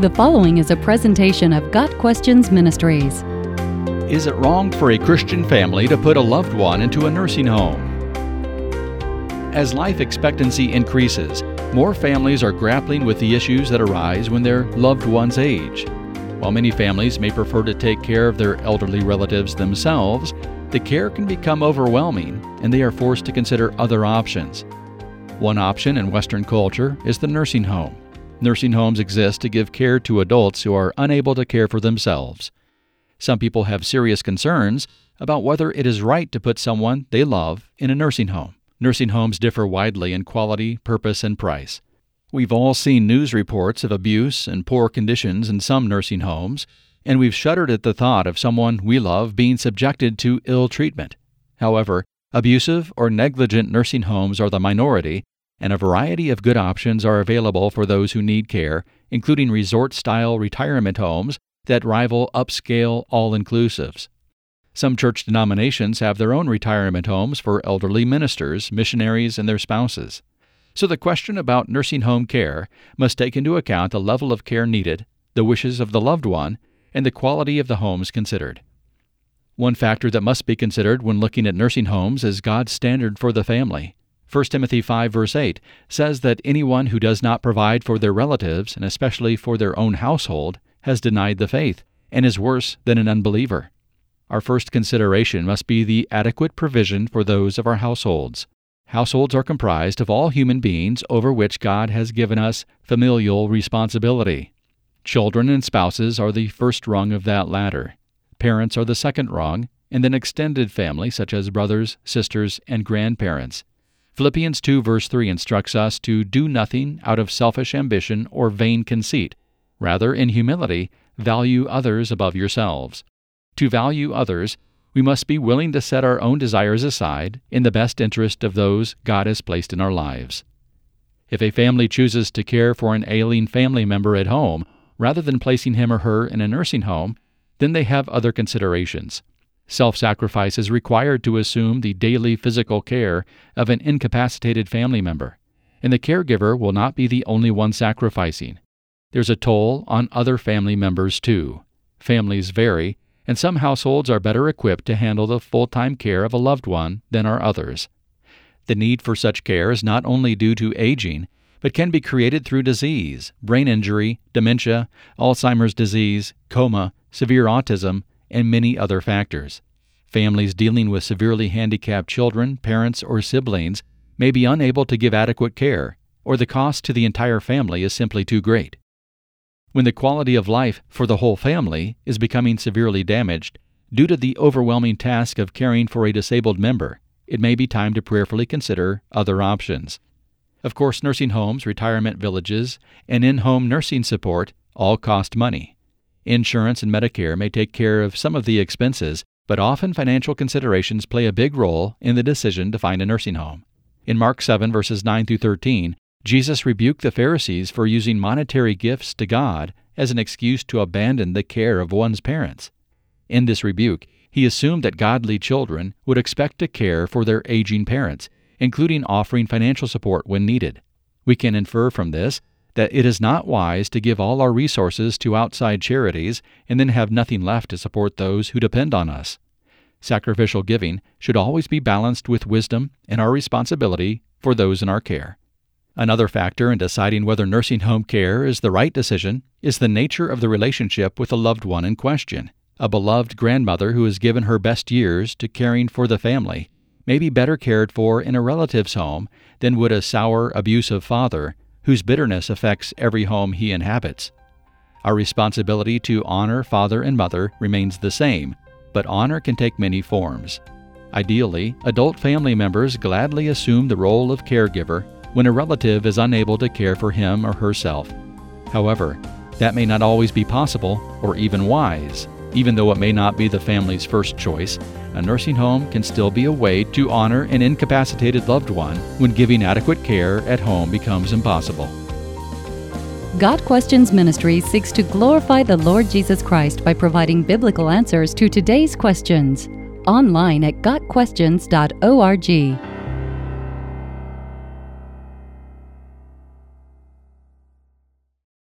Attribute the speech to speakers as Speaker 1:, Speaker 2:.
Speaker 1: The following is a presentation of Got Questions Ministries.
Speaker 2: Is it wrong for a Christian family to put a loved one into a nursing home? As life expectancy increases, more families are grappling with the issues that arise when their loved ones age. While many families may prefer to take care of their elderly relatives themselves, the care can become overwhelming and they are forced to consider other options. One option in Western culture is the nursing home. Nursing homes exist to give care to adults who are unable to care for themselves. Some people have serious concerns about whether it is right to put someone they love in a nursing home. Nursing homes differ widely in quality, purpose, and price. We've all seen news reports of abuse and poor conditions in some nursing homes, and we've shuddered at the thought of someone we love being subjected to ill treatment. However, abusive or negligent nursing homes are the minority, and a variety of good options are available for those who need care, including resort style retirement homes that rival upscale all inclusives. Some church denominations have their own retirement homes for elderly ministers, missionaries, and their spouses. So the question about nursing home care must take into account the level of care needed, the wishes of the loved one, and the quality of the homes considered. One factor that must be considered when looking at nursing homes is God's standard for the family. 1 Timothy 5 verse 8 says that anyone who does not provide for their relatives, and especially for their own household, has denied the faith, and is worse than an unbeliever. Our first consideration must be the adequate provision for those of our households. Households are comprised of all human beings over which God has given us familial responsibility. Children and spouses are the first rung of that ladder. Parents are the second rung, and then extended family such as brothers, sisters, and grandparents. Philippians 2 verse 3 instructs us to do nothing out of selfish ambition or vain conceit. Rather, in humility, value others above yourselves. To value others, we must be willing to set our own desires aside in the best interest of those God has placed in our lives. If a family chooses to care for an ailing family member at home, rather than placing him or her in a nursing home, then they have other considerations. Self sacrifice is required to assume the daily physical care of an incapacitated family member, and the caregiver will not be the only one sacrificing. There's a toll on other family members too. Families vary, and some households are better equipped to handle the full time care of a loved one than are others. The need for such care is not only due to aging, but can be created through disease, brain injury, dementia, Alzheimer's disease, coma, severe autism, and many other factors. Families dealing with severely handicapped children, parents, or siblings may be unable to give adequate care, or the cost to the entire family is simply too great. When the quality of life for the whole family is becoming severely damaged due to the overwhelming task of caring for a disabled member, it may be time to prayerfully consider other options. Of course, nursing homes, retirement villages, and in home nursing support all cost money. Insurance and Medicare may take care of some of the expenses, but often financial considerations play a big role in the decision to find a nursing home. In Mark 7, verses 9 through 13, Jesus rebuked the Pharisees for using monetary gifts to God as an excuse to abandon the care of one's parents. In this rebuke, he assumed that godly children would expect to care for their aging parents, including offering financial support when needed. We can infer from this that it is not wise to give all our resources to outside charities and then have nothing left to support those who depend on us. Sacrificial giving should always be balanced with wisdom and our responsibility for those in our care. Another factor in deciding whether nursing home care is the right decision is the nature of the relationship with the loved one in question. A beloved grandmother who has given her best years to caring for the family may be better cared for in a relative's home than would a sour, abusive father whose bitterness affects every home he inhabits. Our responsibility to honor father and mother remains the same, but honor can take many forms. Ideally, adult family members gladly assume the role of caregiver when a relative is unable to care for him or herself. However, that may not always be possible or even wise. Even though it may not be the family's first choice, a nursing home can still be a way to honor an incapacitated loved one when giving adequate care at home becomes impossible.
Speaker 1: Got Questions Ministry seeks to glorify the Lord Jesus Christ by providing biblical answers to today's questions. Online at GotQuestions.org.